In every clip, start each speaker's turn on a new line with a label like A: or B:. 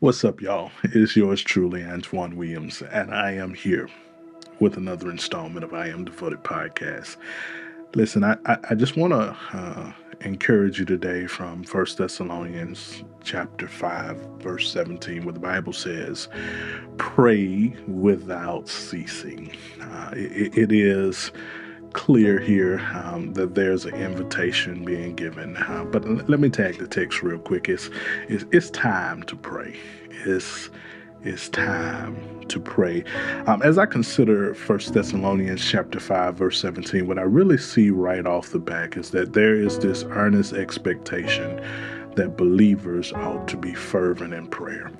A: What's up, y'all? It's yours truly, Antoine Williams, and I am here with another installment of I Am Devoted podcast. Listen, I, I, I just want to uh, encourage you today from First Thessalonians chapter 5, verse 17, where the Bible says, Pray without ceasing. Uh, it, it is clear here um, that there's an invitation being given. Uh, but let me tag the text real quick. It's, it's, it's time to pray. It's, it's time to pray. Um, as I consider First Thessalonians chapter 5, verse 17, what I really see right off the back is that there is this earnest expectation that believers ought to be fervent in prayer.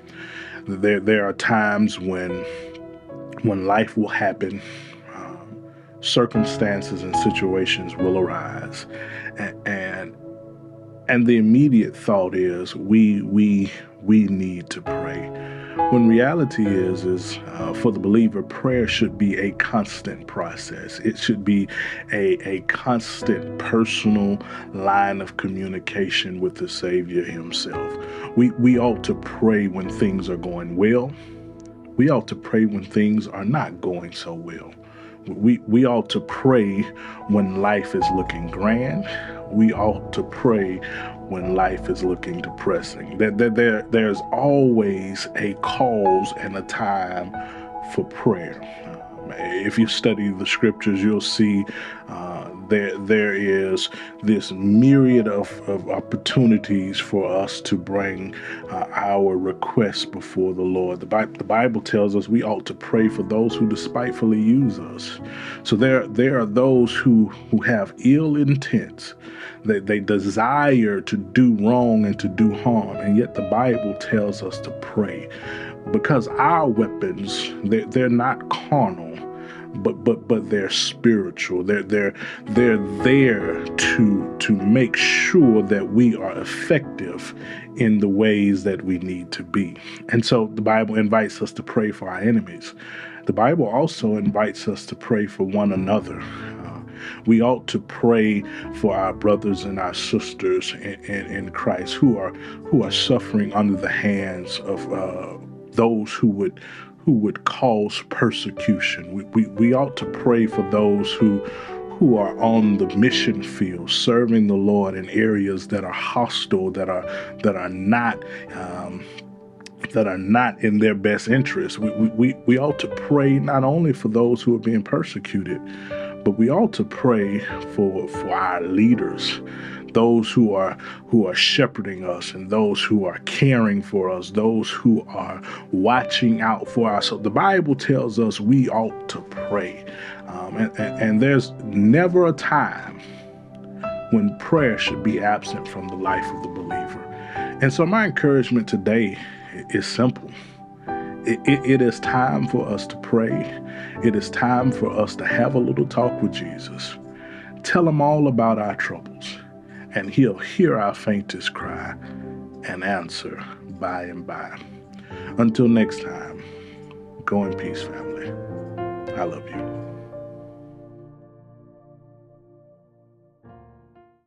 A: There, there are times when when life will happen circumstances and situations will arise. And, and the immediate thought is we we we need to pray. When reality is is uh, for the believer prayer should be a constant process. It should be a, a constant personal line of communication with the savior himself. We we ought to pray when things are going well. We ought to pray when things are not going so well we, we ought to pray when life is looking grand. We ought to pray when life is looking depressing. That there, there, there's always a cause and a time for prayer. If you study the scriptures, you'll see uh, there there is this myriad of, of opportunities for us to bring uh, our requests before the Lord. The, Bi- the Bible tells us we ought to pray for those who despitefully use us. So there there are those who who have ill intents. That they desire to do wrong and to do harm, and yet the Bible tells us to pray because our weapons they're, they're not carnal but but but they're spiritual. They're they're they're there to to make sure that we are effective in the ways that we need to be. And so the Bible invites us to pray for our enemies. The Bible also invites us to pray for one another. Uh, we ought to pray for our brothers and our sisters in, in, in Christ who are who are suffering under the hands of uh, those who would who would cause persecution. We, we, we ought to pray for those who who are on the mission field serving the Lord in areas that are hostile, that are that are not um, that are not in their best interest. We, we, we ought to pray not only for those who are being persecuted, but we ought to pray for for our leaders those who are who are shepherding us and those who are caring for us those who are watching out for us. So the bible tells us we ought to pray. Um, and, and, and there's never a time when prayer should be absent from the life of the believer. And so my encouragement today is simple. It, it, it is time for us to pray. It is time for us to have a little talk with Jesus. Tell him all about our troubles and he'll hear our faintest cry and answer by and by. Until next time, go in peace, family. I love you.